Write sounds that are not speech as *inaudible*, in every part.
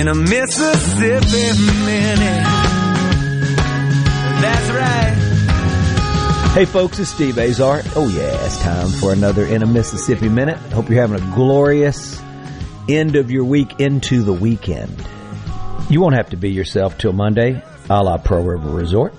in a Mississippi minute. That's right. Hey folks, it's Steve Azar. Oh yeah, it's time for another In a Mississippi Minute. Hope you're having a glorious end of your week into the weekend. You won't have to be yourself till Monday, a la Pearl River Resort.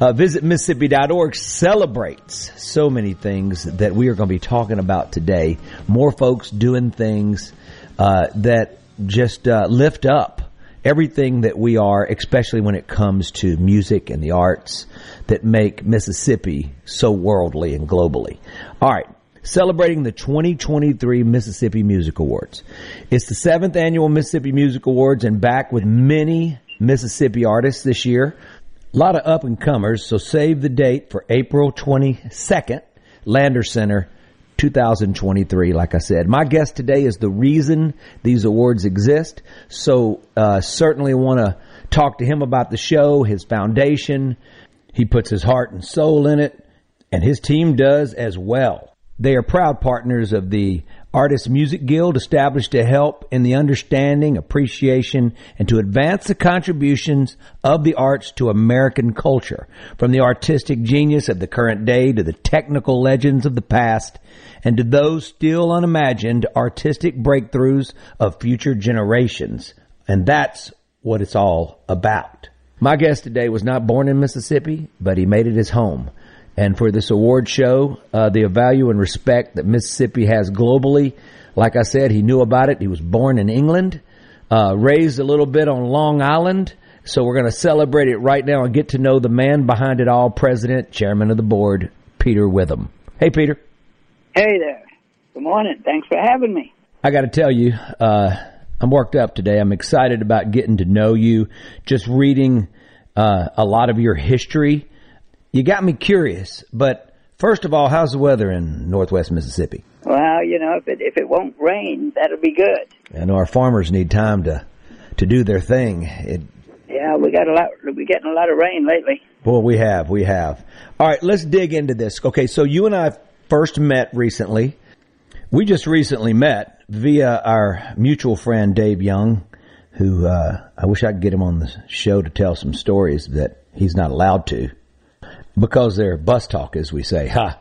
Uh, visit Mississippi.org celebrates so many things that we are going to be talking about today. More folks doing things uh, that just uh, lift up everything that we are, especially when it comes to music and the arts that make Mississippi so worldly and globally. All right. Celebrating the 2023 Mississippi Music Awards. It's the seventh annual Mississippi Music Awards and back with many Mississippi artists this year. A lot of up and comers, so save the date for April 22nd, Lander Center, 2023, like I said. My guest today is the reason these awards exist. So, uh, certainly want to talk to him about the show, his foundation. He puts his heart and soul in it, and his team does as well. They are proud partners of the Artists Music Guild established to help in the understanding, appreciation, and to advance the contributions of the arts to American culture. From the artistic genius of the current day to the technical legends of the past and to those still unimagined artistic breakthroughs of future generations. And that's what it's all about. My guest today was not born in Mississippi, but he made it his home. And for this award show, uh, the value and respect that Mississippi has globally, like I said, he knew about it. He was born in England, uh, raised a little bit on Long Island. So we're going to celebrate it right now and get to know the man behind it all, President, Chairman of the Board, Peter Whitham. Hey, Peter. Hey there. Good morning. Thanks for having me. I got to tell you, uh, I'm worked up today. I'm excited about getting to know you, just reading uh, a lot of your history you got me curious, but first of all, how's the weather in northwest Mississippi? Well, you know, if it if it won't rain, that'll be good. I know our farmers need time to to do their thing. It, yeah, we got a lot. We're getting a lot of rain lately. Well, we have, we have. All right, let's dig into this. Okay, so you and I first met recently. We just recently met via our mutual friend Dave Young, who uh, I wish I could get him on the show to tell some stories that he's not allowed to because they're bus talk, as we say. Ha.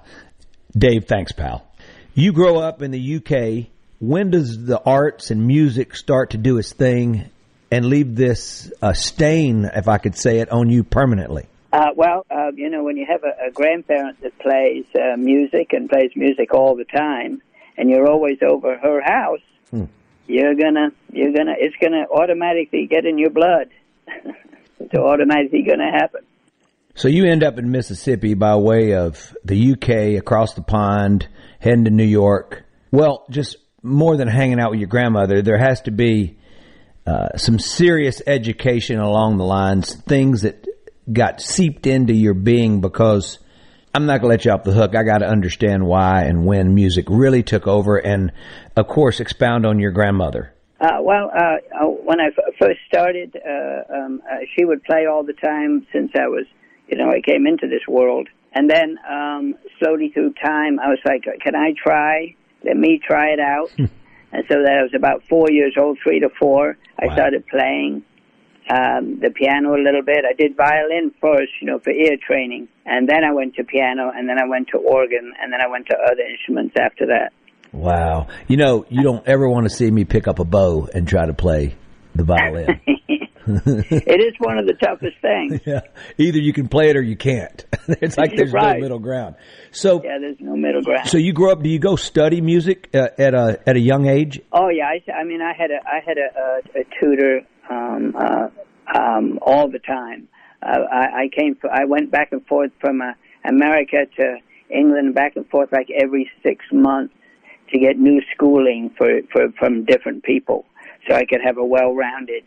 Dave, thanks, pal. You grow up in the UK. When does the arts and music start to do its thing and leave this uh, stain, if I could say it, on you permanently? Uh, well, uh, you know, when you have a, a grandparent that plays uh, music and plays music all the time, and you're always over her house, hmm. you're gonna, you're gonna, it's gonna automatically get in your blood. *laughs* it's automatically gonna happen. So you end up in Mississippi by way of the UK, across the pond, heading to New York. Well, just more than hanging out with your grandmother, there has to be uh, some serious education along the lines, things that got seeped into your being because I'm not going to let you off the hook. I got to understand why and when music really took over, and of course, expound on your grandmother. Uh, well, uh, uh when I f- first started, uh, um, uh, she would play all the time since I was you know, I came into this world. And then um, slowly through time, I was like, can I try? Let me try it out. *laughs* And so that I was about four years old, three to four. I Wow. started playing um, the piano a little bit. I did violin first, you know, for ear training, and then I went to piano, and then I went to organ, and then I went to other instruments after that. Wow. You know, you don't ever want to see me pick up a bow and try to play the violin. *laughs* it is one of the toughest things. *laughs* yeah. Either you can play it or you can't. *laughs* it's like there's Right. no middle ground. So, Yeah, there's no middle ground. so you grew up. Do you go study music uh, at a at a young age? Oh yeah, I, I mean, I had a I had a, a, a tutor um, uh, um, all the time. Uh, I, I came, I went back and forth from uh, America to England, back and forth like every six months to get new schooling for, for from different people, so I could have a well-rounded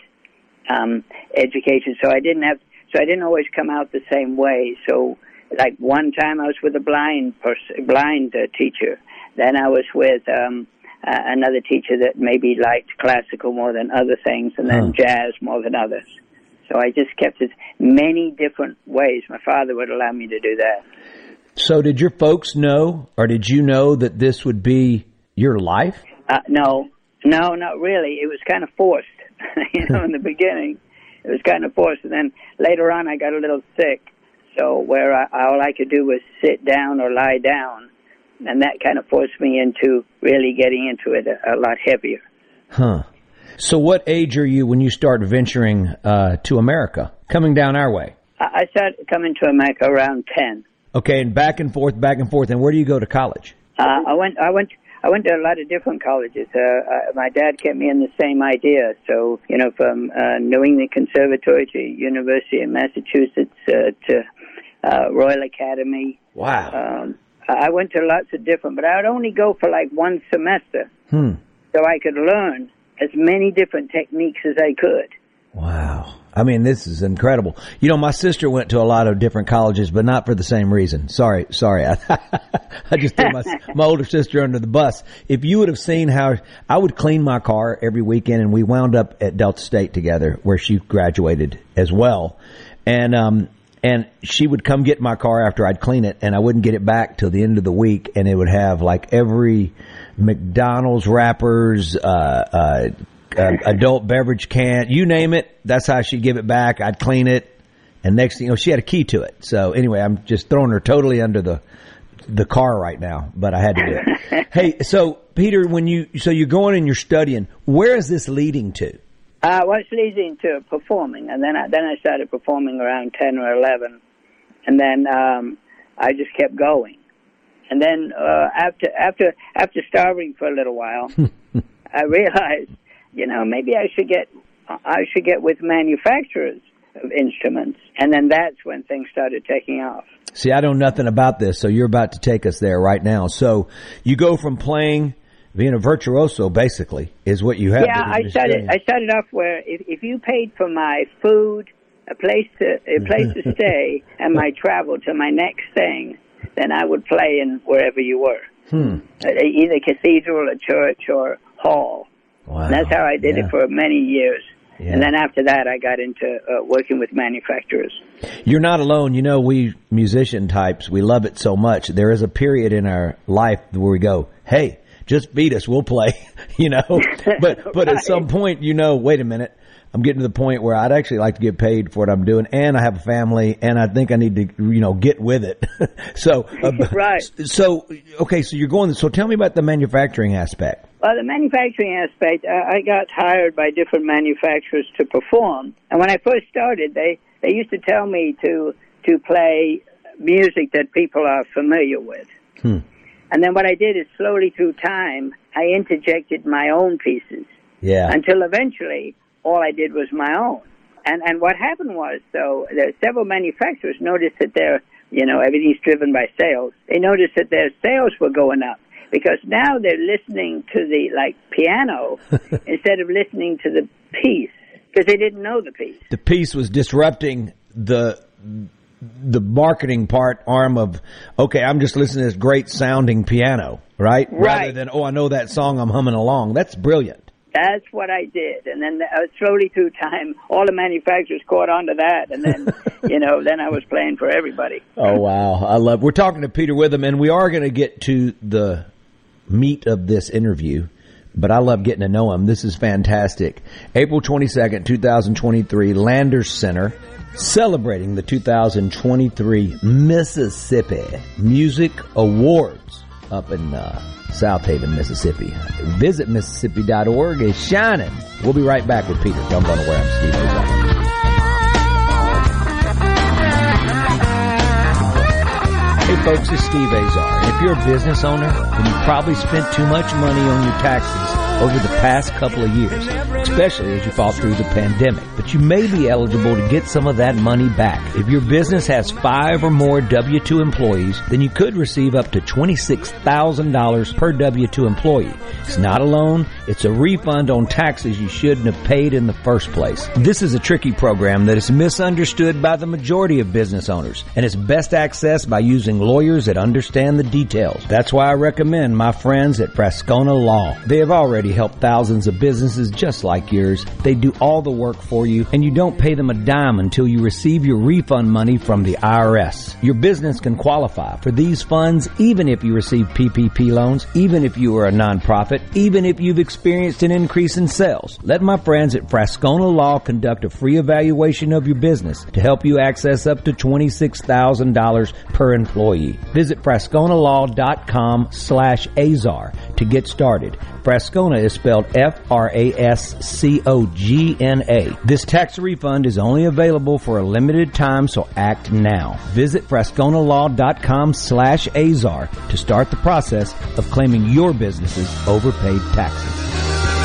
um, education. So I didn't have, so I didn't always come out the same way. So, like one time I was with a blind person, blind uh, teacher. Then I was with um, uh, another teacher that maybe liked classical more than other things, and then Huh. jazz more than others. So I just kept it many different ways. My father would allow me to do that. So, did your folks know, or did you know that this would be your life? Uh, no, no, not really. It was kind of forced. *laughs* you know, in the *laughs* beginning, it was kind of forced, and then later on, I got a little sick. So where I, all I could do was sit down or lie down, and that kind of forced me into really getting into it a, a lot heavier. Huh. So, what age are you when you start venturing uh, to America, coming down our way? I, I started coming to America around ten. Okay, and back and forth, back and forth. And where do you go to college? Uh, I went, I went, I went to a lot of different colleges. Uh, uh, my dad kept me in the same idea. So, you know, from uh, New England Conservatory to University of Massachusetts uh, to uh, Royal Academy. Wow. Um, I went to lots of different, but I would only go for like one semester, Hmm. so I could learn as many different techniques as I could. Wow. I mean, this is incredible. You know, my sister went to a lot of different colleges, but not for the same reason. Sorry, sorry. I, *laughs* I just threw my, *laughs* my older sister under the bus. If you would have seen how I would clean my car every weekend and we wound up at Delta State together where she graduated as well. And, um, and she would come get my car after I'd clean it and I wouldn't get it back till the end of the week and it would have like every McDonald's wrappers, uh, uh, uh, adult beverage can, you name it. That's how she'd give it back. I'd clean it. And next thing you know, she had a key to it. So anyway, I'm just throwing her totally under the, the car right now, but I had to do it. *laughs* hey, so Peter, when you, so you're going and you're studying, where is this leading to? Uh, well, it's leading to performing, and then I, then I started performing around ten or eleven, and then um, I just kept going, and then uh, after after after starving for a little while, *laughs* I realized, you know, maybe I should get I should get with manufacturers of instruments, and then that's when things started taking off. See, I know nothing about this, so you're about to take us there right now. So you go from playing, being a virtuoso, basically, is what you have. Yeah, I started. I started off where if, if you paid for my food, a place to a place to *laughs* stay, and my travel to my next thing, then I would play in wherever you were, Hmm. Either cathedral, a church, or hall. Wow. And that's how I did Yeah. it for many years. Yeah. And then after that, I got into uh, working with manufacturers. You're not alone. You know, we musician types, we love it so much. There is a period in our life where we go, hey, just beat us, we'll play, *laughs* you know. *laughs* But but at some point, you know, wait a minute, I'm getting to the point where I'd actually like to get paid for what I'm doing, and I have a family, and I think I need to, you know, get with it. *laughs* so uh, Right. So okay, so you're going. So tell me about the manufacturing aspect. Well, the manufacturing aspect, I I got hired by different manufacturers to perform. And when I first started, they, they used to tell me to, to play music that people are familiar with. Hmm. And then what I did is slowly through time, I interjected my own pieces Yeah. until eventually all I did was my own. And, and what happened was, so there several manufacturers noticed that their, you know, everything's driven by sales. They noticed that their sales were going up because now they're listening to the like piano *laughs* instead of listening to the piece because they didn't know the piece. the piece was disrupting the the marketing part arm of okay i'm just listening to this great sounding piano right right? rather than oh i know that song i'm humming along that's brilliant That's what I did, and then uh, slowly through time, all the manufacturers caught on to that, and then, *laughs* you know, then I was playing for everybody. oh wow i love we're talking to peter whitham and we are going to get to the meat of this interview but I love getting to know him. This is fantastic. April 22nd, 2023, Landers Center, celebrating the 2023 Mississippi Music Awards up in uh, Southaven, Mississippi. Visit Mississippi.org. is shining. We'll be right back with Peter. Don't go nowhere. I'm Steve Azar. Hey folks, it's Steve Azar. If you're a business owner, then you've probably spent too much money on your taxes over the past couple of years, especially as you fought through the pandemic. But you may be eligible to get some of that money back. If your business has five or more W-2 employees, then you could receive up to $26,000 per W-2 employee. It's not a loan, it's a refund on taxes you shouldn't have paid in the first place. This is a tricky program that is misunderstood by the majority of business owners, and it's best accessed by using lawyers that understand the details. That's why I recommend my friends at Frascogna Law. They have already helped thousands of businesses just like yours. They do all the work for you, and you don't pay them a dime until you receive your refund money from the IRS. Your business can qualify for these funds even if you receive PPP loans, even if you are a nonprofit, even if you've experienced an increase in sales. Let my friends at Frascogna Law conduct a free evaluation of your business to help you access up to $26,000 per employee. Visit frascognalaw.com slash azar to get started. Frascogna is spelled F-R-A-S-C-O-G-N-A. This tax refund is only available for a limited time, so act now. Visit frascognalaw.com slash azar to start the process of claiming your business's overpaid taxes.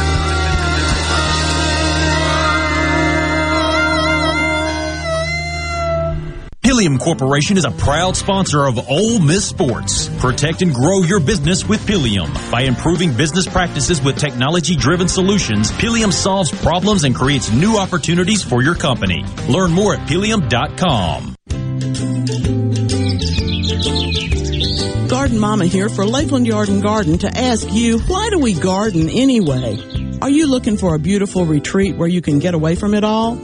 Pilium Corporation is a proud sponsor of Ole Miss Sports. Protect and grow your business with Pilium. By improving business practices with technology driven solutions, Pilium solves problems and creates new opportunities for your company. Learn more at pilium.com. Garden Mama here for Lakeland Yard and Garden to ask you, why do we garden anyway? Are you looking for a beautiful retreat where you can get away from it all?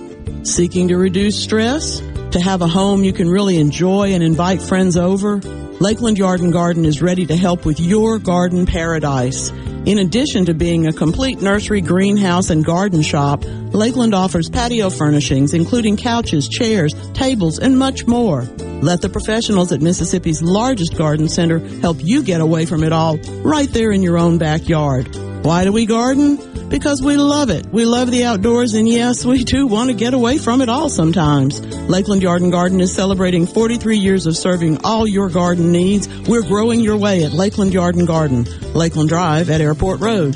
Seeking to reduce stress? To have a home you can really enjoy and invite friends over? Lakeland Yard and Garden is ready to help with your garden paradise. In addition to being a complete nursery, greenhouse, and garden shop, Lakeland offers patio furnishings, including couches, chairs, tables, and much more. Let the professionals at Mississippi's largest garden center help you get away from it all right there in your own backyard. Why do we garden? Because we love it. We love the outdoors and yes, we do want to get away from it all sometimes. Lakeland Yard and Garden is celebrating 43 years of serving all your garden needs. We're growing your way at Lakeland Yard and Garden, Lakeland Drive at Airport Road.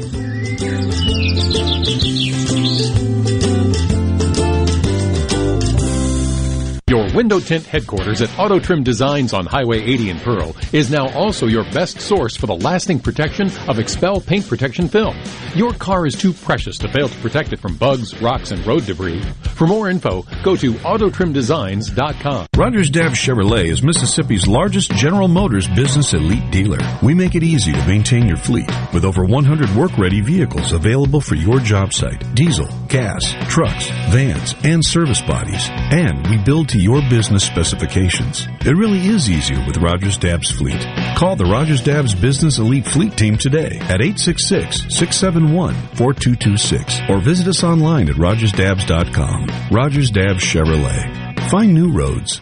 Window tint headquarters at Auto Trim Designs on Highway 80 in Pearl is now also your best source for the lasting protection of XPEL paint protection film. Your car is too precious to fail to protect it from bugs, rocks, and road debris. For more info, go to AutoTrimDesigns.com. Rogers Dabbs Chevrolet is Mississippi's largest General Motors business elite dealer. We make it easy to maintain your fleet with over 100 work-ready vehicles available for your job site. Diesel, gas, trucks, vans, and service bodies. And we build to your business specifications. It really is easier with Rogers Dabbs Fleet. Call the Rogers Dabbs Business Elite Fleet Team today at 866-671-4226 or visit us online at rogersdabbs.com. Rogers Dabbs Chevrolet. Find new roads.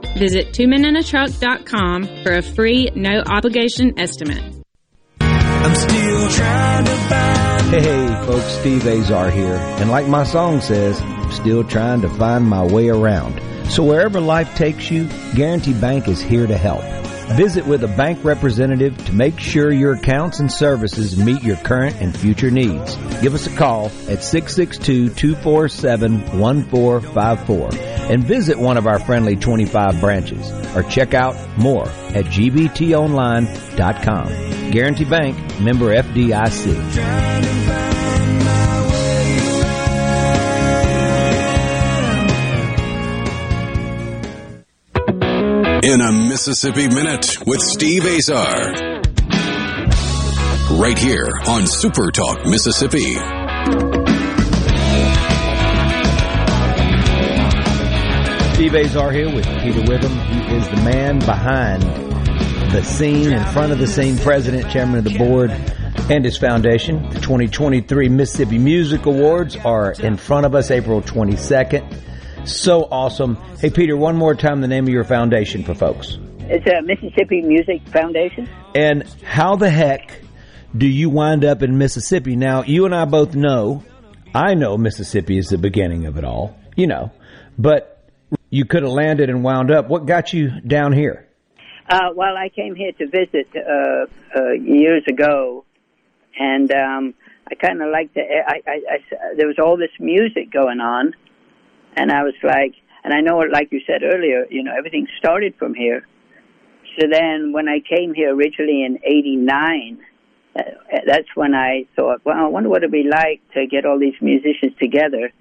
Visit twomeninatruck.com for a free, no obligation estimate. I'm still trying to find. Hey, folks, Steve Azar here. And like my song says, I'm still trying to find my way around. So wherever life takes you, Guaranty Bank is here to help. Visit with a bank representative to make sure your accounts and services meet your current and future needs. Give us a call at 662-247-1454 and visit one of our friendly 25 branches or check out more at gbtonline.com. Guaranty Bank, member FDIC. In a Mississippi Minute with Steve Azar. Right here on Super Talk Mississippi. Steve Azar here with Peter Whitham. He is the man behind the scene, in front of the scene, president, chairman of the board, and his foundation. The 2023 Mississippi Music Awards are in front of us April 22nd. So awesome. Hey, Peter, one more time the name of your foundation for folks. It's a Mississippi Music Foundation. And how the heck do you wind up in Mississippi? Now, you and I both know, I know Mississippi is the beginning of it all, you know, but you could have landed and wound up. What got you down here? Uh, well, I came here to visit uh, uh, years ago, and um, I kind of liked the. I, I, I, there was all this music going on, and I was like, and I know, like you said earlier, you know, everything started from here. So then when I came here originally in 89, uh, that's when I thought, well, I wonder what it'd be like to get all these musicians together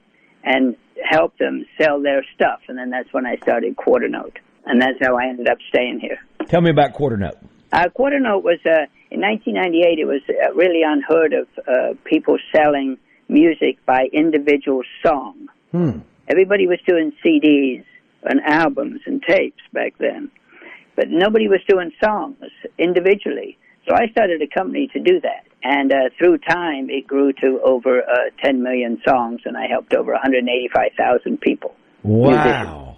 and help them sell their stuff. And then that's when I started Quarter Note. And that's how I ended up staying here. Tell me about Quarter Note. Uh, Quarter Note was, uh, in 1998, it was uh, really unheard of uh, people selling music by individual song. Hmm. Everybody was doing CDs and albums and tapes back then, but nobody was doing songs individually. So I started a company to do that. And uh, through time, it grew to over uh, 10 million songs, and I helped over 185,000 people. Wow.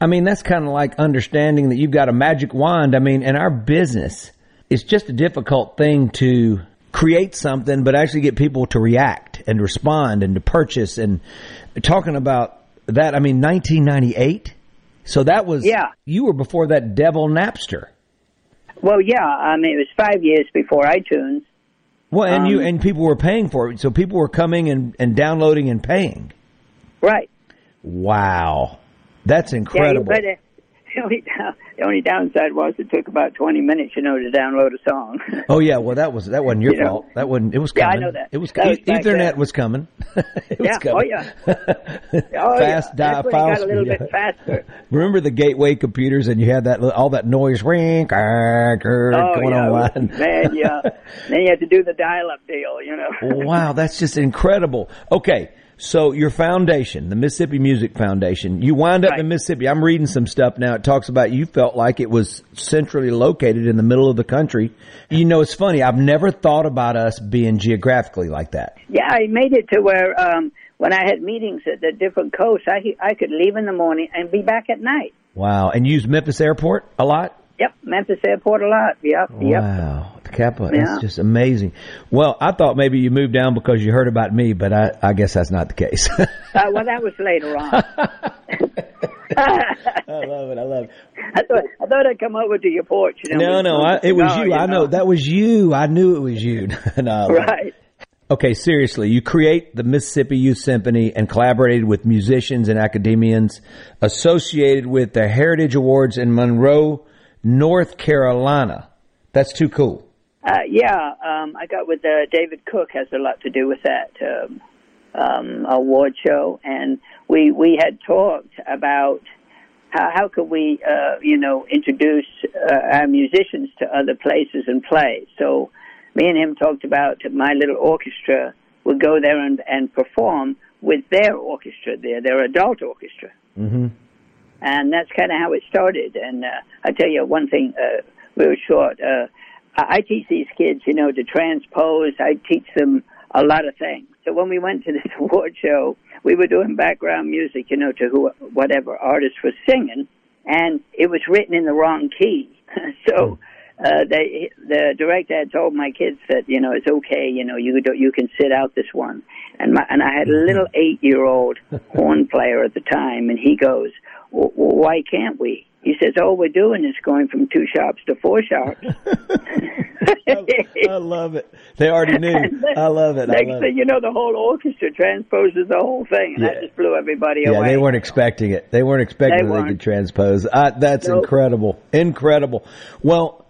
I mean, that's kind of like understanding that you've got a magic wand. I mean, in our business, it's just a difficult thing to create something, but actually get people to react and respond and to purchase. And talking about that, I mean, 1998. So that was yeah. You were before that devil Napster. Well, yeah. I mean, it was five years before iTunes. Well, and Um, you and people were paying for it, so people were coming and, and downloading and paying. Right. Wow, that's incredible. Yeah, *laughs* the only, the only downside was it took about 20 minutes, you know, to download a song. Oh yeah, well that was that wasn't your *laughs* You know. fault. That wasn't. It was Yeah, I know that. It was, That was Ethernet was coming. *laughs* it was yeah. Oh, coming. Oh, yeah. Oh, Fast yeah. when file it got a little speed. bit faster. Remember the gateway computers, and you had that all that noise ring Oh, going yeah. on. Man, yeah. then you had to do the dial-up deal, you know. wow, that's just incredible. Okay, so your foundation, the Mississippi Music Foundation, you wind up in Mississippi. I'm reading some stuff now. It talks about you felt like it was centrally located in the middle of the country. You know, it's funny. I've never thought about us being geographically like that. Yeah, I made it to where um when I had meetings at the different coasts, I I could leave in the morning and be back at night. Wow, and use Memphis Airport a lot. Yep, Memphis Airport a lot. Yep, yep. Wow, the. Yeah. That's just amazing. Well, I thought maybe you moved down because you heard about me, but I, I guess that's not the case. *laughs* Uh, well, that was later on. I love it. I love it. *laughs* I thought I thought I'd come over to your porch. You know, No, no, I, it was cigar, you. I know that was you. I knew it was you. *laughs* no, I love it. Right. Okay, seriously, you create the Mississippi Youth Symphony and collaborated with musicians and academians associated with the Heritage Awards in Monroe, North Carolina. That's too cool. Uh, yeah, um, I got with uh, David Cook has a lot to do with that um, um, award show, and we we had talked about how how could we uh, you know introduce uh, our musicians to other places and play. So me and him talked about my little orchestra would go there and, and perform with their orchestra there, their adult orchestra Mm-hmm. and that's kind of how it started. And uh, I tell you one thing, uh, real short. Uh, I teach these kids, you know, to transpose. I teach them a lot of things. So when we went to this *laughs* award show, we were doing background music, you know, to who, whatever artist was singing, and it was written in the wrong key. *laughs* so uh, they the director had told my kids that you know it's okay, you know you do, you can sit out this one, and my and I had a little eight year old *laughs* horn player at the time, and he goes, well, why can't we? He says, all we're doing is going from two sharps to four sharps. I, *laughs* I, love it. They already knew. I love it. Next love thing it. you know, the whole orchestra transposes the whole thing, and Yeah. that just blew everybody Yeah, away. they weren't expecting it. They weren't expecting They that they weren't. could transpose. Uh, that's Nope. incredible. Incredible. Well,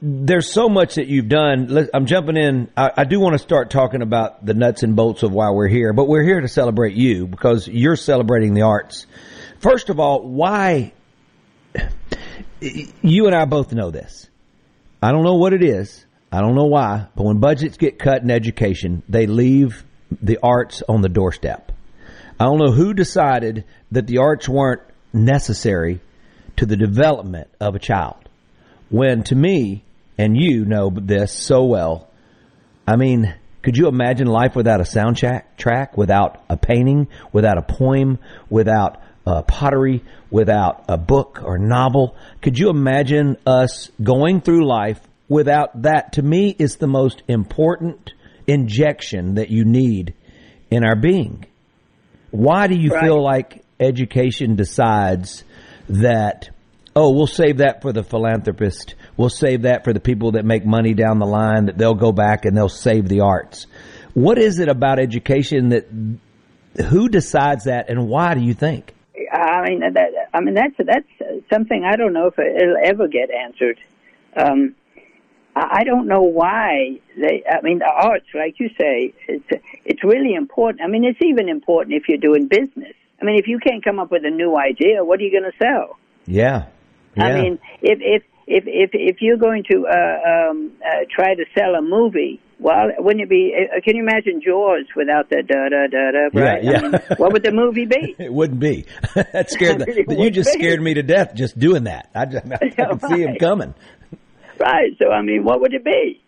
there's so much that you've done. I'm jumping in. I, I do want to start talking about the nuts and bolts of why we're here, but we're here to celebrate you because you're celebrating the arts. First of all, why? You and I both know this. I don't know what it is. I don't know why, but when budgets get cut in education, they leave the arts on the doorstep. I don't know who decided that the arts weren't necessary to the development of a child. When to me, and you know this so well, I mean, could you imagine life without a sound track, track without a painting, without a poem, without uh, pottery, without a book or novel? Could you imagine us going through life without that? To me, is the most important injection that you need in our being. Why do you Right. feel like education decides that, oh, we'll save that for the philanthropist. We'll save that for the people that make money down the line, that they'll go back and they'll save the arts. What is it about education that, who decides that and why do you think? I mean, that, I mean that's that's something I don't know if it'll ever get answered. Um, I I don't know why they. I mean, the arts, like you say, it's it's really important. I mean, it's even important if you're doing business. I mean, if you can't come up with a new idea, what are you going to sell? Yeah. yeah. I mean, if if if if if you're going to uh, um, uh, try to sell a movie, well, wouldn't it be? Uh, can you imagine Jaws without the da da da da? Right? Yeah, yeah. I mean, what would the movie be? *laughs* It wouldn't be. *laughs* that scared the, *laughs* you just be. scared me to death just doing that. I, just, I could see him coming. Right. So I mean, what would it be?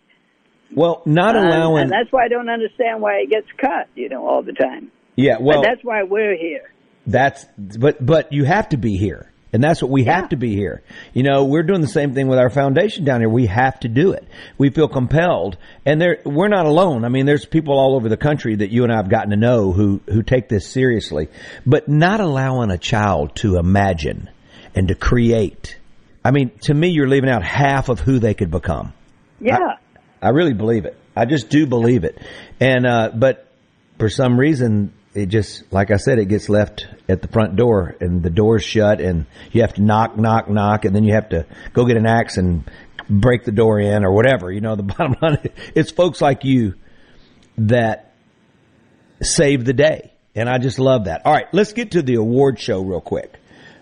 Well, not allowing. and that's why I don't understand why it gets cut. You know, all the time. yeah, well, but that's why we're here. That's but but you have to be here. And that's what we have to be here. You know, we're doing the same thing with our foundation down here. We have to do it. We feel compelled. And there we're not alone. I mean, there's people all over the country that you and I have gotten to know who who take this seriously. But not allowing a child to imagine and to create. I mean, to me you're leaving out half of who they could become. Yeah. I really believe it. I just do believe it. And uh but for some reason it just like I said, it gets left at the front door and the door's shut and you have to knock, knock, knock and then you have to go get an axe and break the door in or whatever. You know, the *laughs* bottom line it's folks like you that save the day. And I just love that. All right, let's get to the award show real quick.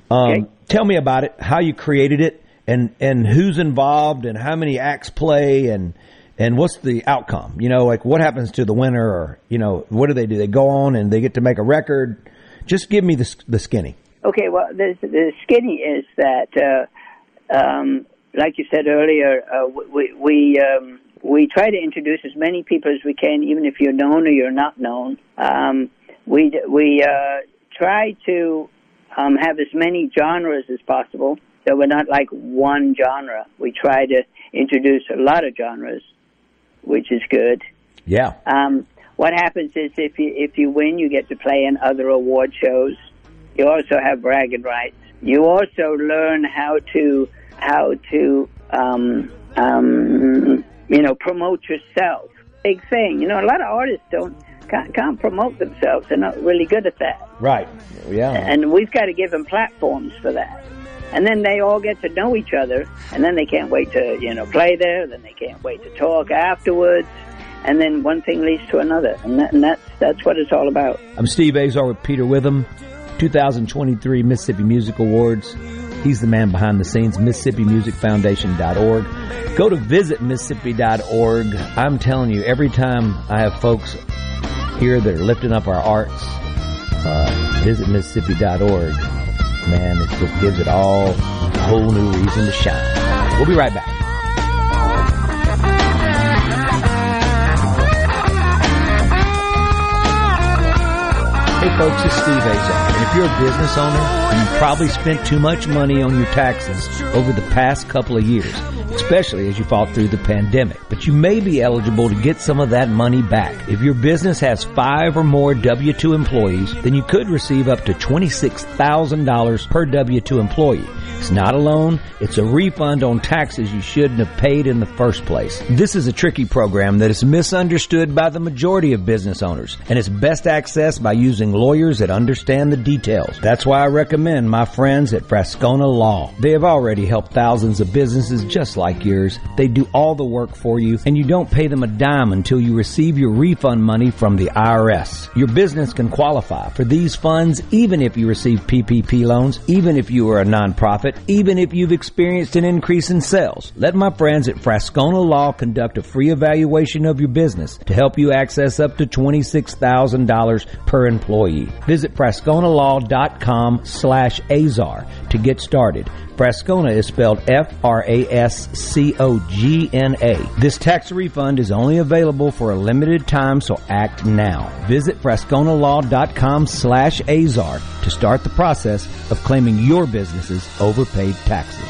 Um, Okay. Tell me about it, how you created it, and and who's involved, and how many acts play, and and what's the outcome? You know, like what happens to the winner, or you know, what do they do? They go on and they get to make a record. Just give me the the skinny. Okay, well, the, the skinny is that, uh, um, like you said earlier, uh, we we um, we try to introduce as many people as we can, even if you're known or you're not known. Um, we we uh, try to um, have as many genres as possible, so we're not like one genre. We try to introduce a lot of genres, which is good. Yeah. Um, what happens is if you if you win, you get to play in other award shows. You also have bragging rights. You also learn how to how to um, um, you know promote yourself. Big thing. You know, a lot of artists don't can't, can't promote themselves. They're not really good at that. Right. Yeah. And we've got to give them platforms for that. And then they all get to know each other, and then they can't wait to, you know, play there. Then they can't wait to talk afterwards, and then one thing leads to another, and, that, and that's that's what it's all about. I'm Steve Azar with Peter Whitham, 2023 Mississippi Music Awards. He's the man behind the scenes, MississippiMusicFoundation.org. Go to visit Mississippi.org. I'm telling you, every time I have folks here that are lifting up our arts, uh, visit Mississippi.org. Man, it just gives it all a whole new reason to shine. We'll be right back. Hey folks, it's Steve Azar. And if you're a business owner, you probably spent too much money on your taxes over the past couple of years, especially as you fought through the pandemic. But you may be eligible to get some of that money back. If your business has five or more W-2 employees, then you could receive up to $26,000 per W-2 employee. It's not a loan, it's a refund on taxes you shouldn't have paid in the first place. This is a tricky program that is misunderstood by the majority of business owners, and it's best accessed by using lawyers that understand the details. That's why I recommend my friends at Frascogna Law. They have already helped thousands of businesses just like yours. They do all the work for you, and you don't pay them a dime until you receive your refund money from the IRS. Your business can qualify for these funds even if you receive PPP loans, even if you are a nonprofit, even if you've experienced an increase in sales. Let my friends at Frascogna Law conduct a free evaluation of your business to help you access up to $26,000 per employee. Visit frascognalaw.com slash azar to get started. Frascogna is spelled F-R-A-S-C-O-G-N-A. This tax refund is only available for a limited time, so act now. Visit frascognalaw.com slash azar to start the process of claiming your business's overpaid taxes.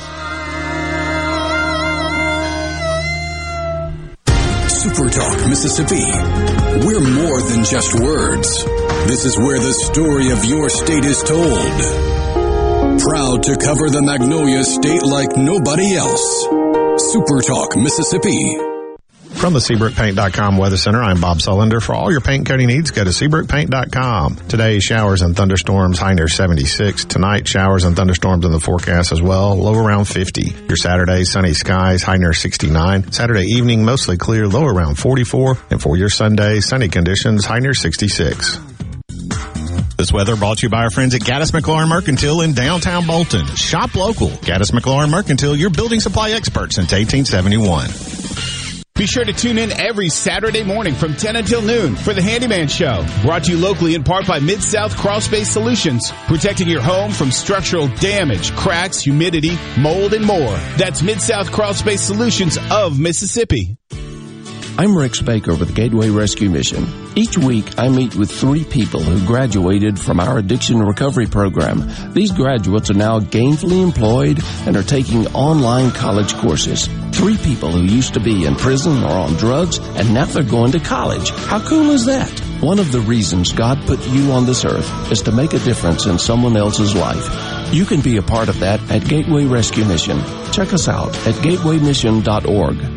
Super Talk Mississippi. We're more than just words. This is where the story of your state is told. Proud to cover the Magnolia State like nobody else. Super Talk Mississippi. From the SeabrookPaint.com Weather Center, I'm Bob Sullender. For all your paint coating needs, go to SeabrookPaint.com. Today, showers and thunderstorms, high near 76. Tonight, showers and thunderstorms in the forecast as well, low around 50. Your Saturday, sunny skies, high near 69. Saturday evening, mostly clear, low around 44. And for your Sunday, sunny conditions, high near 66. This weather brought to you by our friends at Gaddis McLaurin Mercantile in downtown Bolton. Shop local. Gaddis McLaurin Mercantile, your building supply expert since 1871. Be sure to tune in every Saturday morning from 10 until noon for the Handyman Show. Brought to you locally in part by Mid-South Crawl Space Solutions. Protecting your home from structural damage, cracks, humidity, mold, and more. That's Mid-South Crawl Space Solutions of Mississippi. I'm Rick Baker with Gateway Rescue Mission. Each week, I meet with three people who graduated from our addiction recovery program. These graduates are now gainfully employed and are taking online college courses. Three people who used to be in prison or on drugs, and now they're going to college. How cool is that? One of the reasons God put you on this earth is to make a difference in someone else's life. You can be a part of that at Gateway Rescue Mission. Check us out at gatewaymission.org.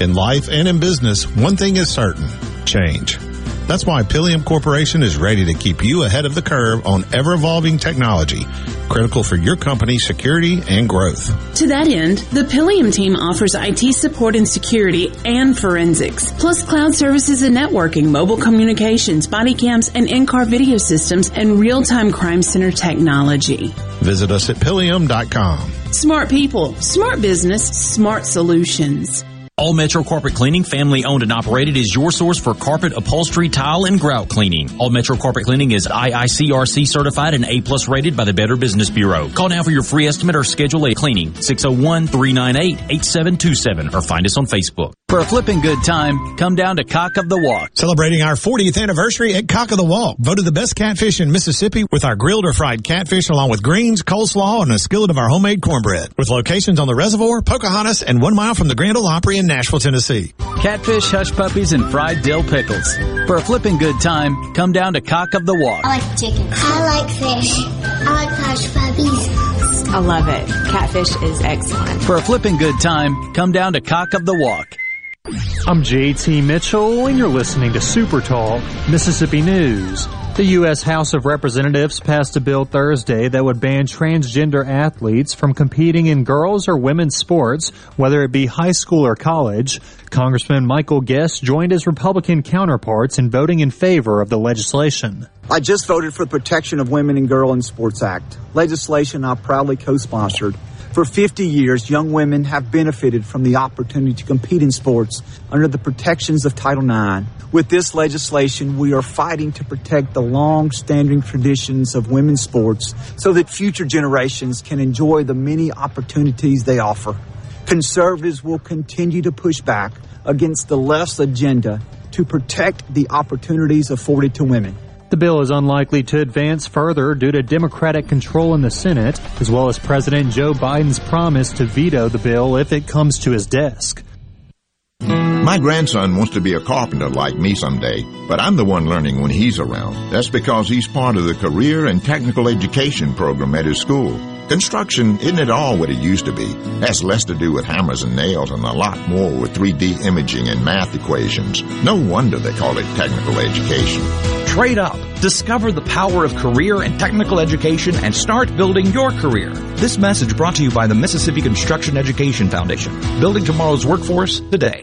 In life and in business, one thing is certain, change. That's why Pillium Corporation is ready to keep you ahead of the curve on ever-evolving technology, critical for your company's security and growth. To that end, the Pillium team offers IT support and security and forensics, plus cloud services and networking, mobile communications, body cams, and in-car video systems, and real-time crime center technology. Visit us at Pillium.com. Smart people, smart business, smart solutions. All Metro Carpet Cleaning, family owned and operated, is your source for carpet, upholstery, tile, and grout cleaning. All Metro Carpet Cleaning is IICRC certified and A plus rated by the Better Business Bureau. Call now for your free estimate or schedule a cleaning. 601-398-8727 or find us on Facebook. For a flipping good time, come down to Cock of the Walk. Celebrating our 40th anniversary at Cock of the Walk. Voted the best catfish in Mississippi with our grilled or fried catfish along with greens, coleslaw, and a skillet of our homemade cornbread. With locations on the reservoir, Pocahontas, and one mile from the Grand Ole Opry in Nashville, Tennessee. Catfish, hush puppies, and fried dill pickles. For a flipping good time, come down to Cock of the Walk. I like chicken. I like fish. I like hush puppies. I love it. Catfish is excellent. For a flipping good time, come down to Cock of the Walk. I'm JT Mitchell, and you're listening to Super Talk Mississippi News. The U.S. House of Representatives passed a bill Thursday that would ban transgender athletes from competing in girls or women's sports, whether it be high school or college. Congressman Michael Guest joined his Republican counterparts in voting in favor of the legislation. I just voted for the Protection of Women and Girl in Sports Act, legislation I proudly co-sponsored. For 50 years, young women have benefited from the opportunity to compete in sports under the protections of Title IX. With this legislation, we are fighting to protect the long-standing traditions of women's sports so that future generations can enjoy the many opportunities they offer. Conservatives will continue to push back against the left's agenda to protect the opportunities afforded to women. The bill is unlikely to advance further due to Democratic control in the Senate, as well as President Joe Biden's promise to veto the bill if it comes to his desk. My grandson wants to be a carpenter like me someday, but I'm the one learning when he's around. That's because he's part of the career and technical education program at his school. Construction isn't at all what it used to be. Has less to do with hammers and nails and a lot more with 3D imaging and math equations. No wonder they call it technical education. Trade up. Discover the power of career and technical education and start building your career. This message brought to you by the Mississippi Construction Education Foundation. Building tomorrow's workforce today.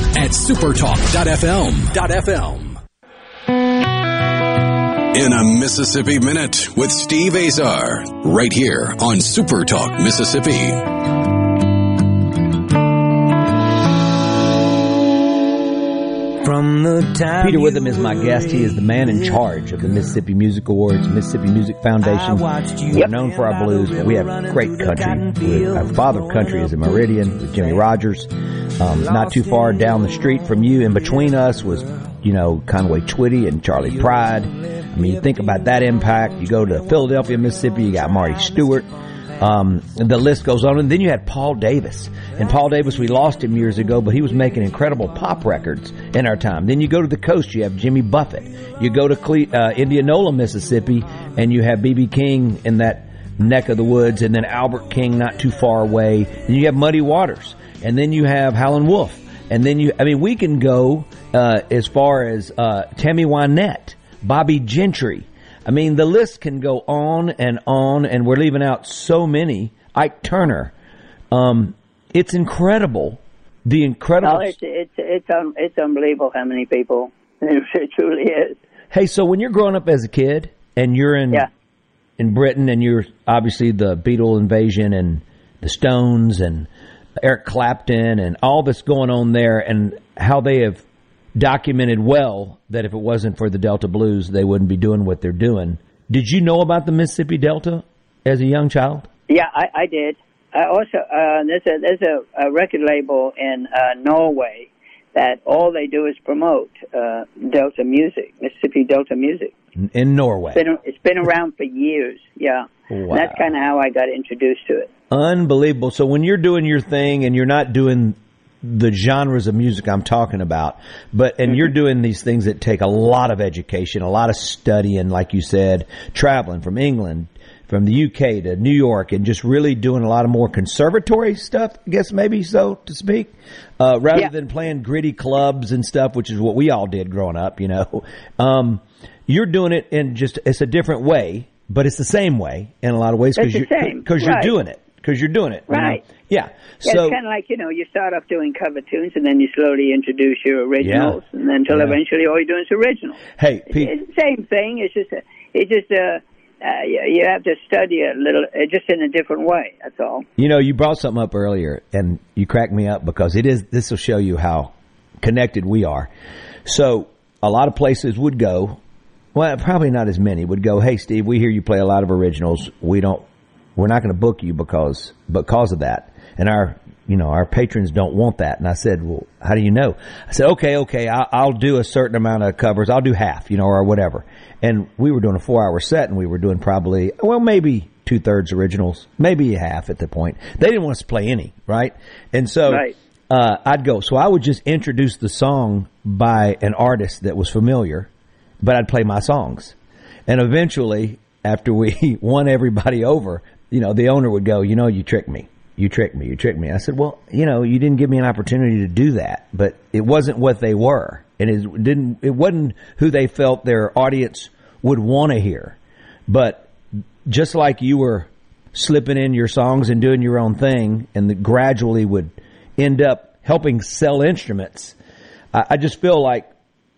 at supertalk.fm. .fm. In a Mississippi Minute with Steve Azar, right here on Supertalk Mississippi. From the time Peter Whitham is my guest. He is the man in charge of the Mississippi Music Awards, Mississippi Music Foundation. We're known for our blues, but we have great country. With our father of country is in Meridian with Jimmie Rodgers. Um, not too far down the street from you, in between us was, you know, Conway Twitty and Charley Pride. I mean, you think about that impact. You go to Philadelphia, Mississippi, you got Marty Stuart. Um, the list goes on. And then you had Paul Davis. And Paul Davis, we lost him years ago, but he was making incredible pop records in our time. Then you go to the coast, you have Jimmy Buffett. You go to Cle- uh, Indianola, Mississippi, and you have B.B. King in that neck of the woods, and then Albert King not too far away. And you have Muddy Waters. And then you have Howlin' Wolf. And then you, I mean, we can go uh, as far as uh, Tammy Wynette, Bobbie Gentry. I mean, the list can go on and on, and we're leaving out so many. Ike Turner. Um, it's incredible. The incredible. Oh, it's it's it's, um, it's unbelievable how many people. *laughs* It truly is. Hey, so when you're growing up as a kid and you're in Yeah. in Britain and you're obviously the Beatle invasion and the Stones and Eric Clapton and all that's going on there and how they have documented well that if it wasn't for the Delta Blues, they wouldn't be doing what they're doing. Did you know about the Mississippi Delta as a young child? Yeah, I, I did. I also uh, there's a there's a, a record label in uh, Norway that all they do is promote uh, Delta music, Mississippi Delta music. In Norway. It's been, it's been around for years. Yeah, Wow. that's kind of how I got introduced to it. Unbelievable. So when you're doing your thing and you're not doing the genres of music I'm talking about, but and you're doing these things that take a lot of education, a lot of studying, like you said, traveling from England, from the UK to New York, and just really doing a lot of more conservatory stuff, I guess maybe so to speak, uh, rather Yeah. than playing gritty clubs and stuff, which is what we all did growing up, you know. Um, you're doing it in just it's a different way, but it's the same way in a lot of ways the you're because you're doing it because you're doing it you know? Right. Yeah. Yeah, So it's kind of like you know, you start off doing cover tunes, and then you slowly introduce your originals, and then until Yeah. eventually all you're doing is original. hey, Pete. It's the same thing. It's just a, it's just a, uh, you, you have to study it a little, uh, just in a different way. That's all. You know, you brought something up earlier, and you cracked me up because it is. This will show you how connected we are. So, a lot of places would go. Well, probably not as many would go. Hey, Steve, we hear you play a lot of originals. We don't. We're not going to book you because because of that. And our you know, our patrons don't want that. And I said, well, how do you know? I said, okay, okay, I'll, I'll, do a certain amount of covers. I'll do half, you know, or whatever. And we were doing a four hour set and we were doing probably, well, maybe two thirds originals, maybe half at the point. They didn't want us to play any, right? And so, right. uh, I'd go, so I would just introduce the song by an artist that was familiar, but I'd play my songs. And eventually, after we *laughs* won everybody over, you know, the owner would go, you know, you tricked me you tricked me, you tricked me. I said, well, you know, you didn't give me an opportunity to do that, but it wasn't what they were. And it didn't, it wasn't who they felt their audience would want to hear. But just like you were slipping in your songs and doing your own thing and gradually would end up helping sell instruments, I, I just feel like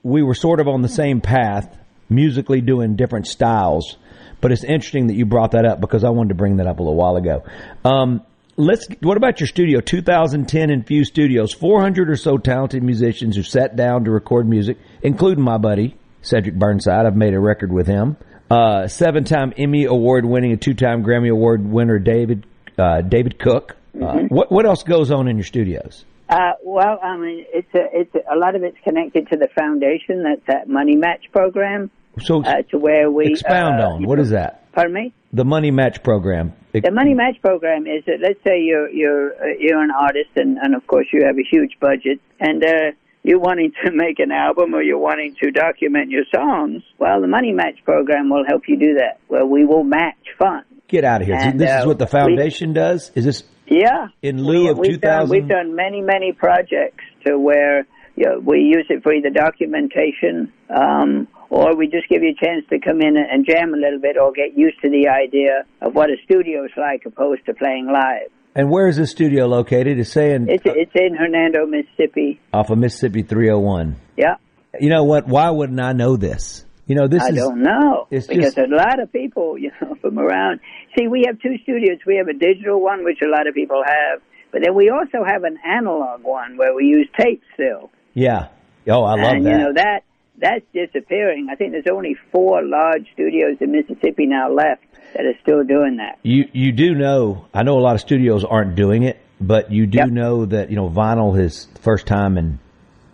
we were sort of on the same path, musically doing different styles. But it's interesting that you brought that up because I wanted to bring that up a little while ago. Um, let's what about your studio 2010 infused studios 400 or so talented musicians who sat down to record music including my buddy cedric burnside i've made a record with him uh, seven-time emmy award winning and two-time grammy award winner david uh, david cook uh, mm-hmm. what, what else goes on in your studios uh, well, I mean, it's a, it's a, a, lot of it's connected to the foundation. That's that money match program. So uh, to where we expound uh, on what is that? Pardon me. The money match program. The money match program is that let's say you're you're uh, you're an artist and and of course you have a huge budget and uh, you're wanting to *laughs* make an album or you're wanting to document your songs. Well, the money match program will help you do that. Well, we will match funds. Get out of here! And, this uh, is what the foundation we, does. Is this? Yeah. In lieu we, of two thousand, we've done many many projects to where you know, we use it for either documentation. Um, or we just give you a chance to come in and jam a little bit or get used to the idea of what a studio is like opposed to playing live. And where is the studio located? It's saying it's uh, it's in Hernando, Mississippi. Off of Mississippi 301. Yeah. You know what? Why wouldn't I know this? You know, this I is. don't know it's because just, a lot of people, you know, *laughs* from around. See, we have two studios. We have a digital one, which a lot of people have, but then we also have an analog one where we use tape still. Yeah. Oh, I love and, that. You know that that's disappearing. I think there's only four large studios in Mississippi now left that are still doing that. You you do know? I know a lot of studios aren't doing it, but you do Yep. know that you know vinyl is first time in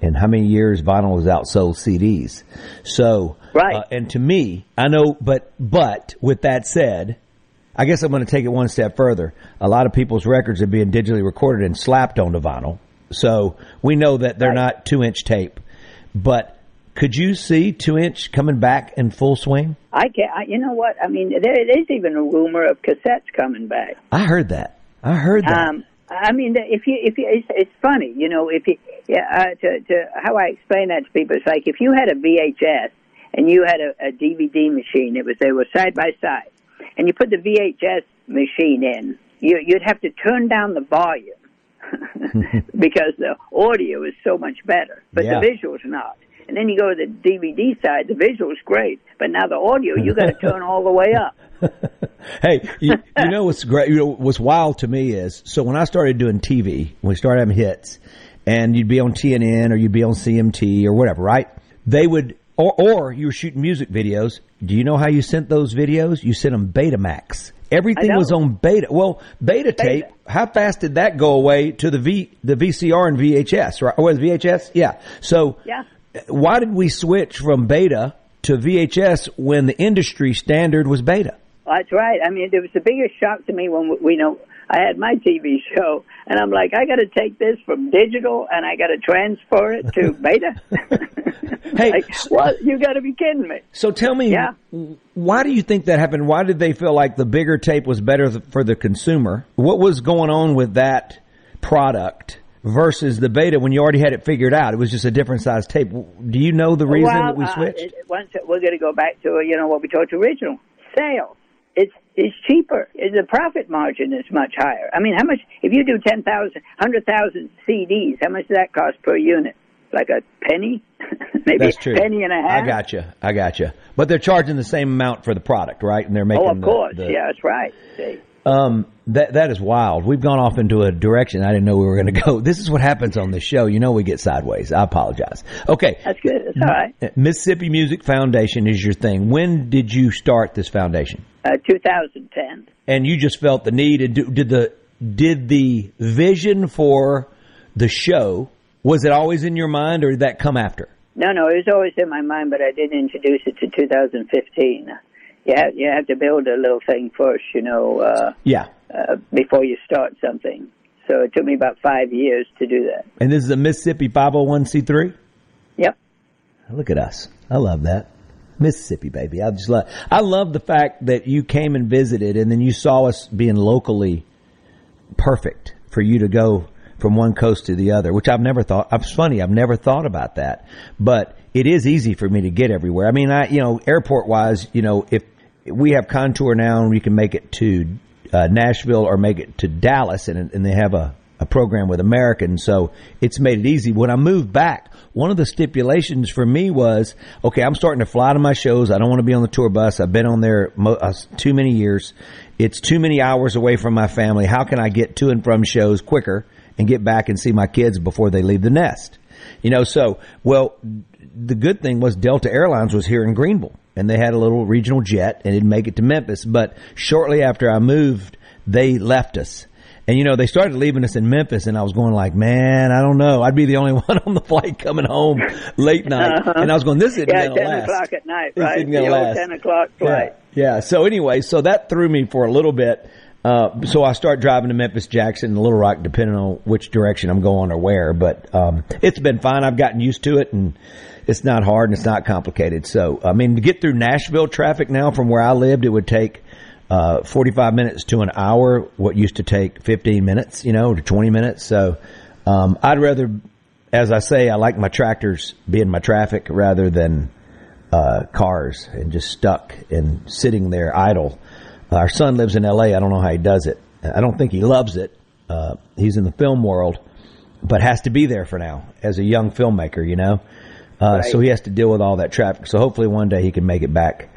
in how many years vinyl has outsold CDs. So Right. uh, and to me, I know, but but with that said. I guess I'm going to take it one step further. A lot of people's records are being digitally recorded and slapped onto vinyl. So we know that they're not two inch tape. But could you see two inch coming back in full swing? I can. I, you know what? I mean, there is even a rumor of cassettes coming back. I heard that. I heard that. Um, I mean, if you if you, it's, it's funny, you know, if you yeah, uh, to to how I explain that to people, it's like if you had a VHS and you had a, a DVD machine, it was they were side by side, and you put the VHS machine in, you you'd have to turn down the volume *laughs* *laughs* because the audio is so much better, but Yeah. the visuals not. And then you go to the DVD side, the visuals great, but now the audio you got to *laughs* turn all the way up. *laughs* hey, you, you know what's great? You know what's wild to me is so when I started doing TV, when we started having hits, and you'd be on TNN or you'd be on CMT or whatever, right? They would, or or you were shooting music videos. Do you know how you sent those videos? You sent them Betamax. Everything was on beta. Well, beta tape. How fast did that go away to the V, the VCR and VHS? Right? Or was VHS? Yeah. So Yeah. Why did we switch from beta to VHS when the industry standard was beta? That's right. I mean, it was the biggest shock to me when we, we know I had my TV show, and I'm like, I got to take this from digital and I got to transfer it to *laughs* beta. hey, *laughs* like, what? You got to be kidding me. So tell me, Yeah. why do you think that happened? Why did they feel like the bigger tape was better th- for the consumer? What was going on with that product versus the beta when you already had it figured out? It was just a different size tape. Do you know the reason well, that we uh, switched? it- once we're going to go back to you know what we talked original sales. It's it's cheaper. The profit margin is much higher. I mean, how much if you do 10,000, 100,000 CDs? How much does that cost per unit? like a penny, *laughs* maybe That's a penny and a half. I got you. I got you. But they're charging the same amount for the product, right? And they're making. oh, of the- course. the- yeah, that's right. See. Um, that that is wild. We've gone off into a direction I didn't know we were going *laughs* to go. This is what happens on this show. You know, we get sideways. I apologize. Okay, That's good. That's all right. Mississippi Music Foundation is your thing. When did you start this foundation? Uh, 2010. And you just felt the need. and do- Did the did the vision for the show was it always in your mind, or did that come after? No, no, it was always in my mind, but I didn't introduce it to 2015. You have, you have to build a little thing first, you know, uh, Yeah. uh, before you start something. So it took me about five years to do that. And this is a Mississippi 501c3. Yep. Look at us. I love that. Mississippi, baby. I just love. I love the fact that you came and visited, and then you saw us being locally perfect for you to go from one coast to the other, which I've never thought. It's funny. I've never thought about that, but it is easy for me to get everywhere. I mean, I you know, airport wise, you know, if we have Contour now, and we can make it to uh, Nashville or make it to Dallas, and and they have a a program with American, so it's made it easy. When I moved back, one of the stipulations for me was, okay, I'm starting to fly to my shows. I don't want to be on the tour bus. I've been on there mo- uh, too many years. It's too many hours away from my family. How can I get to and from shows quicker and get back and see my kids before they leave the nest? You know, so, well, the good thing was Delta Airlines was here in Greenville and they had a little regional jet and it'd make it to Memphis. But shortly after I moved, they left us. And you know, they started leaving us in Memphis and I was going like, man, I don't know. I'd be the only *laughs* one on the flight coming home late night. Uh-huh. And I was going, this isn't yeah, going to last. 10 o'clock at night, This right? isn't the last. 10 o'clock flight. Yeah. yeah. So anyway, so that threw me for a little bit. Uh, so I start driving to Memphis, Jackson, and Little Rock, depending on which direction I'm going or where. But um, it's been fine. I've gotten used to it, and it's not hard and it's not complicated. So I mean, to get through Nashville traffic now from where I lived, it would take uh, 45 minutes to an hour. What used to take 15 minutes, you know, to 20 minutes. So um, I'd rather, as I say, I like my tractors being my traffic rather than uh, cars and just stuck and sitting there idle. Our son lives in L.A. I don't know how he does it. I don't think he loves it. Uh, he's in the film world, but has to be there for now as a young filmmaker, you know. Uh, Right. So he has to deal with all that traffic. So hopefully one day he can make it back.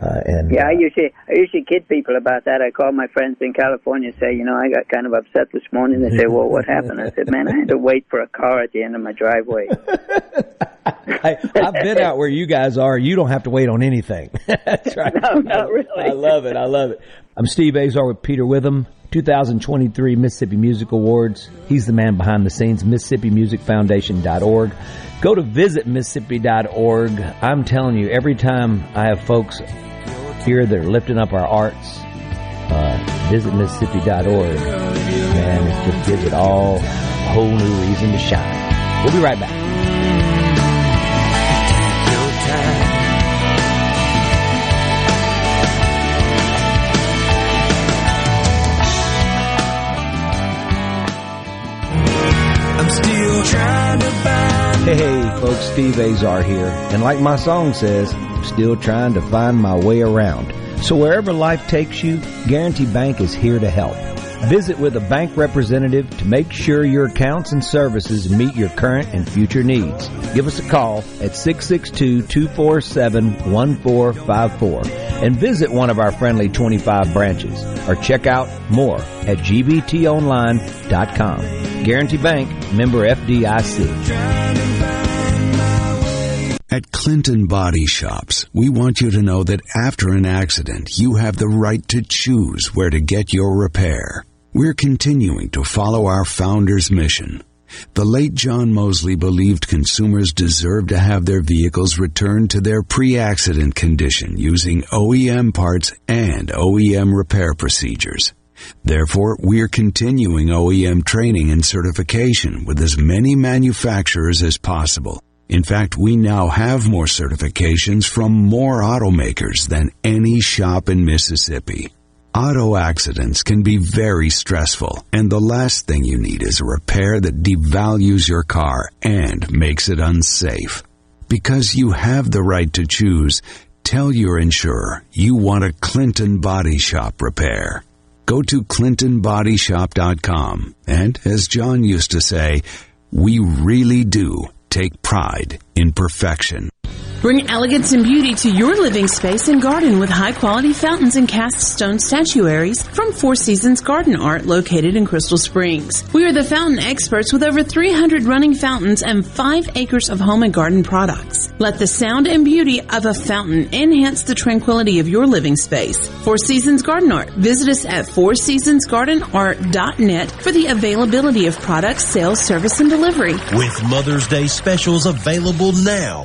Uh, and Yeah, I usually I usually kid people about that. I call my friends in California and say, you know, I got kind of upset this morning. They say, well, what *laughs* happened? I said, man, I had to wait for a car at the end of my driveway. *laughs* I, I've been out where you guys are. You don't have to wait on anything. *laughs* That's right. No, not really. I love it. I love it. I'm Steve Azar with Peter Whitham. 2023 Mississippi Music Awards. He's the man behind the scenes. MississippiMusicFoundation.org. Go to visit Mississippi.org. I'm telling you, every time I have folks here that are lifting up our arts, uh, visit Mississippi.org. Man, it just gives it all a whole new reason to shine. We'll be right back. Hey, folks, Steve Azar here. And like my song says, I'm still trying to find my way around. So wherever life takes you, Guaranty Bank is here to help. Visit with a bank representative to make sure your accounts and services meet your current and future needs. Give us a call at 662-247-1454 and visit one of our friendly 25 branches or check out more at gbtonline.com. Guaranty Bank, member FDIC. At Clinton Body Shops, we want you to know that after an accident, you have the right to choose where to get your repair. We're continuing to follow our founder's mission. The late John Mosley believed consumers deserve to have their vehicles returned to their pre-accident condition using OEM parts and OEM repair procedures. Therefore, we're continuing OEM training and certification with as many manufacturers as possible. In fact, we now have more certifications from more automakers than any shop in Mississippi. Auto accidents can be very stressful, and the last thing you need is a repair that devalues your car and makes it unsafe. Because you have the right to choose, tell your insurer you want a Clinton Body Shop repair. Go to ClintonBodyShop.com, and as John used to say, we really do take pride in perfection. Bring elegance and beauty to your living space and garden with high quality fountains and cast stone statuaries from Four Seasons Garden Art located in Crystal Springs. We are the fountain experts with over 300 running fountains and 5 acres of home and garden products. Let the sound and beauty of a fountain enhance the tranquility of your living space. Four Seasons Garden Art. Visit us at fourseasonsgardenart.net for the availability of products, sales, service, and delivery. With Mother's Day specials available now.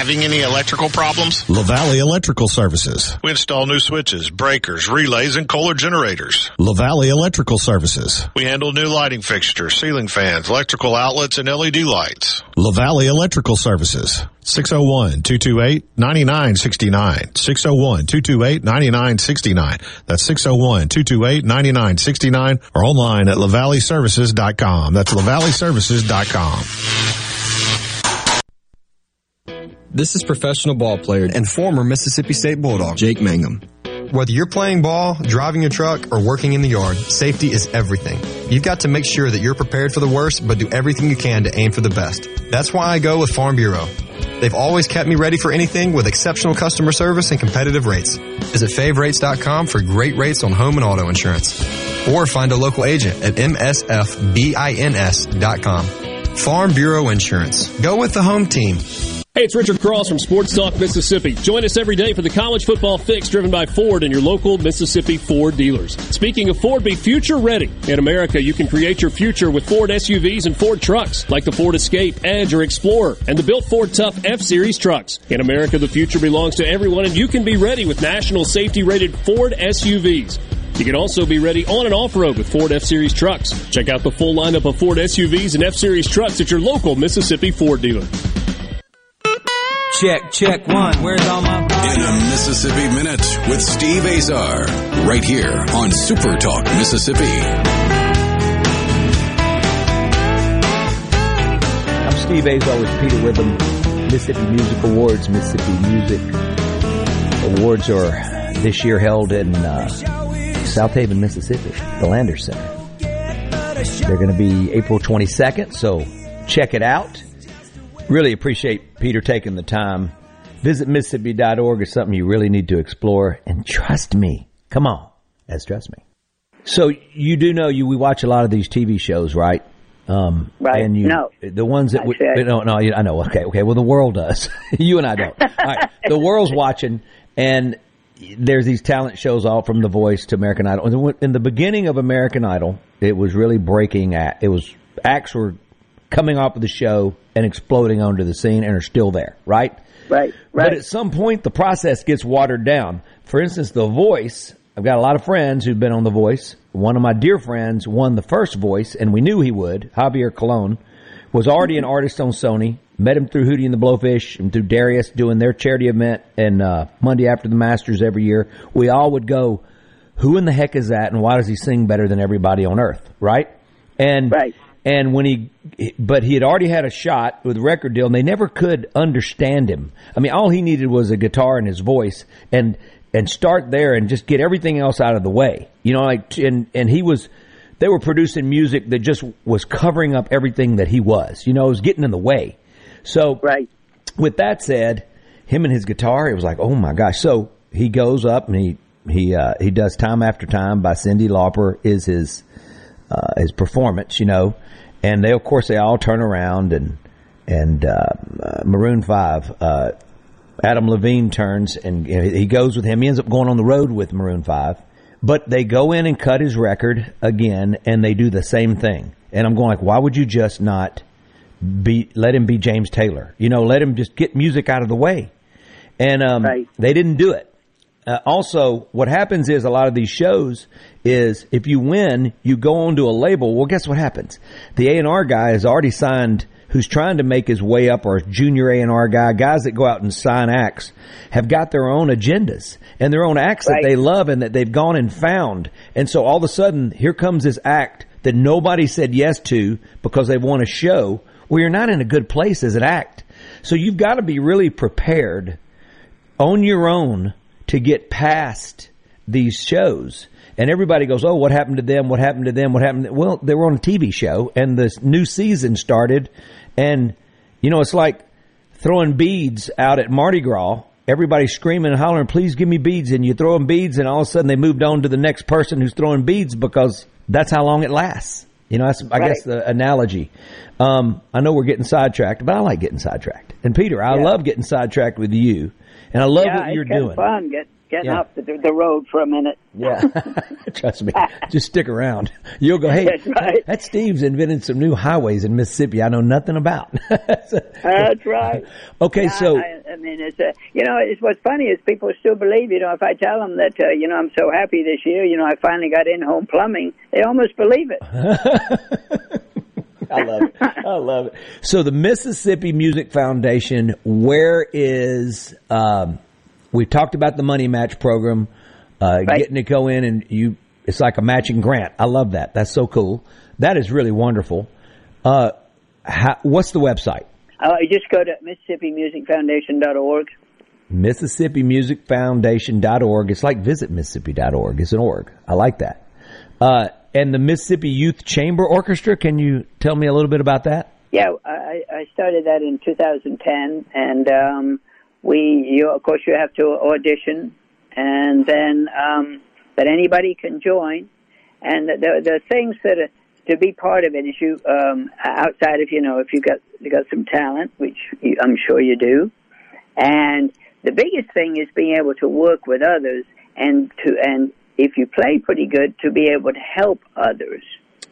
Having any electrical problems? LaValley Electrical Services. We install new switches, breakers, relays, and Kohler generators. LaValley Electrical Services. We handle new lighting fixtures, ceiling fans, electrical outlets, and LED lights. LaValley Electrical Services. 601-228-9969. 601-228-9969. That's 601-228-9969 or online at lavalleyservices.com. That's lavalleyservices.com. This is professional ball player and former Mississippi State Bulldog, Jake Mangum. Whether you're playing ball, driving your truck, or working in the yard, safety is everything. You've got to make sure that you're prepared for the worst, but do everything you can to aim for the best. That's why I go with Farm Bureau. They've always kept me ready for anything with exceptional customer service and competitive rates. Visit favrates.com for great rates on home and auto insurance. Or find a local agent at msfbins.com. Farm Bureau Insurance. Go with the home team. Hey, it's Richard Cross from Sports Talk Mississippi. Join us every day for the college football fix driven by Ford and your local Mississippi Ford dealers. Speaking of Ford, be future ready. In America, you can create your future with Ford SUVs and Ford trucks, like the Ford Escape, Edge, or Explorer, and the built Ford Tough F-Series trucks. In America, the future belongs to everyone, and you can be ready with national safety rated Ford SUVs. You can also be ready on and off road with Ford F Series trucks. Check out the full lineup of Ford SUVs and F Series trucks at your local Mississippi Ford dealer. Check, check one. Where's all my In a Mississippi Minute with Steve Azar. Right here on Super Talk Mississippi. I'm Steve Azar with Peter Whitham, Mississippi Music Awards. Mississippi Music Awards are this year held in uh, Southaven, Mississippi, the Lander Center. They're going to be April 22nd, so check it out. Really appreciate Peter taking the time. Visit Mississippi.org is something you really need to explore. And trust me. Come on. as trust me. So you do know you we watch a lot of these TV shows, right? Um, Right. And you, No. the ones that we, no, no, I know. Okay, okay. Well, the world does. *laughs* you and I don't. All right. The world's watching, and there's these talent shows all from The Voice to American Idol. In the beginning of American Idol, it was really breaking. Act. It was acts were coming off of the show and exploding onto the scene, and are still there. Right. Right. right. But at some point, the process gets watered down. For instance, The Voice. I've got a lot of friends who've been on The Voice. One of my dear friends won the first Voice, and we knew he would. Javier Colon was already an artist on Sony. Met him through Hootie and the Blowfish and through Darius doing their charity event and uh, Monday after the Masters every year. We all would go, "Who in the heck is that? And why does he sing better than everybody on earth?" Right? And and when he, but he had already had a shot with a record deal, and they never could understand him. I mean, all he needed was a guitar and his voice, and and start there and just get everything else out of the way. You know, like and and he was. They were producing music that just was covering up everything that he was. You know, it was getting in the way. So, right. With that said, him and his guitar, it was like, oh my gosh. So he goes up and he he uh, he does time after time by Cyndi Lauper is his uh, his performance, you know, and they of course they all turn around and and uh, uh, Maroon Five. Uh, Adam Levine turns and you know, he goes with him. He ends up going on the road with Maroon Five, but they go in and cut his record again, and they do the same thing. And I'm going like, why would you just not be let him be James Taylor? You know, let him just get music out of the way. And um, right. they didn't do it. Uh, also, what happens is a lot of these shows is if you win, you go on to a label. Well, guess what happens? The A and R guy has already signed who's trying to make his way up or junior A&R guy, guys that go out and sign acts have got their own agendas and their own acts right. that they love and that they've gone and found. And so all of a sudden, here comes this act that nobody said yes to because they want a show. Well, you're not in a good place as an act. So you've got to be really prepared on your own to get past these shows. And everybody goes, "Oh, what happened to them? What happened to them? What happened?" Well, they were on a TV show, and the new season started, and, you know, it's like throwing beads out at Mardi Gras. Everybody's screaming and hollering, please give me beads. And you throw them beads and all of a sudden they moved on to the next person who's throwing beads because that's how long it lasts. You know, that's, I right. guess the analogy. Um, I know we're getting sidetracked, but I like getting sidetracked. And Peter, I yeah. love getting sidetracked with you. And I love yeah, what you're doing. fun. Get, getting yeah. off the, the road for a minute. Yeah, *laughs* trust me. *laughs* Just stick around. You'll go. Hey, that's, right. that Steve's invented some new highways in Mississippi. I know nothing about. *laughs* that's right. Okay, yeah, so I, I, mean, it's a, you know, it's what's funny is people still believe. You know, if I tell them that, uh, you know, I'm so happy this year. You know, I finally got in home plumbing. They almost believe it. I love it. I love it. So the Mississippi Music Foundation, where is? Um, We've talked about the money match program, uh, right. getting to go in and you, it's like a matching grant. I love that. That's so cool. That is really wonderful. Uh, how, what's the website? Uh, you just go to MississippiMusicFoundation.org. MississippiMusicFoundation.org. It's like visit Mississippi.org. It's an org. I like that. Uh, and the Mississippi Youth Chamber Orchestra. Can you tell me a little bit about that? Yeah, I, I started that in 2010, and um, we you of course you have to audition and then um that anybody can join and the the, things that are to be part of it is you um outside of you know if you got you got some talent which you, I'm sure you do and the biggest thing is being able to work with others and to and if you play pretty good to be able to help others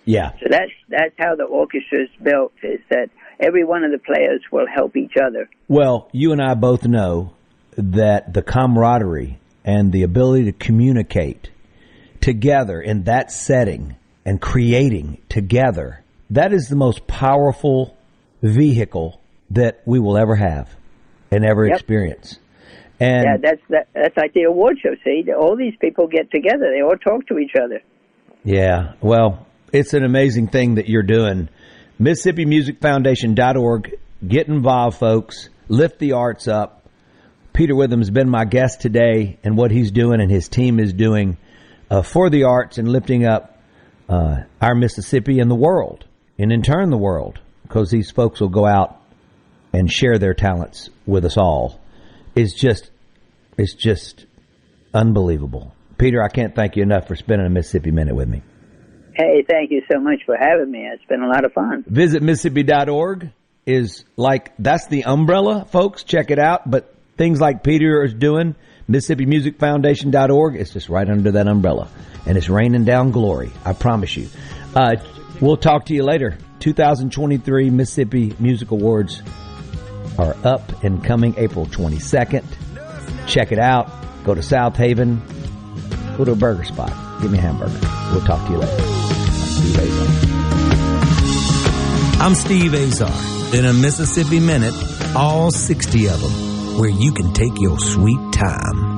yeah so that's that's how the orchestra is built is that every one of the players will help each other. Well, you and I both know that the camaraderie and the ability to communicate together in that setting and creating together, that is the most powerful vehicle that we will ever have and ever yep. experience. And yeah, that's that, that's like the award show. See, all these people get together; they all talk to each other. Yeah, well, it's an amazing thing that you're doing MississippiMusicFoundation.org. Get involved, folks. Lift the arts up. Peter Whitham has been my guest today, and what he's doing and his team is doing uh, for the arts and lifting up uh, our Mississippi and the world, and in turn the world, because these folks will go out and share their talents with us all. Is just, it's just unbelievable. Peter, I can't thank you enough for spending a Mississippi minute with me. Hey, thank you so much for having me. It's been a lot of fun. Visit Mississippi.org is like, that's the umbrella, folks. Check it out. But things like Peter is doing, MississippiMusicFoundation.org, it's just right under that umbrella. And it's raining down glory. I promise you. Uh, we'll talk to you later. 2023 Mississippi Music Awards are up and coming April 22nd. Check it out. Go to Southaven. Go to a burger spot. Give me a hamburger. We'll talk to you later. Steve Azar. I'm Steve Azar. In a Mississippi Minute, all 60 of them, where you can take your sweet time.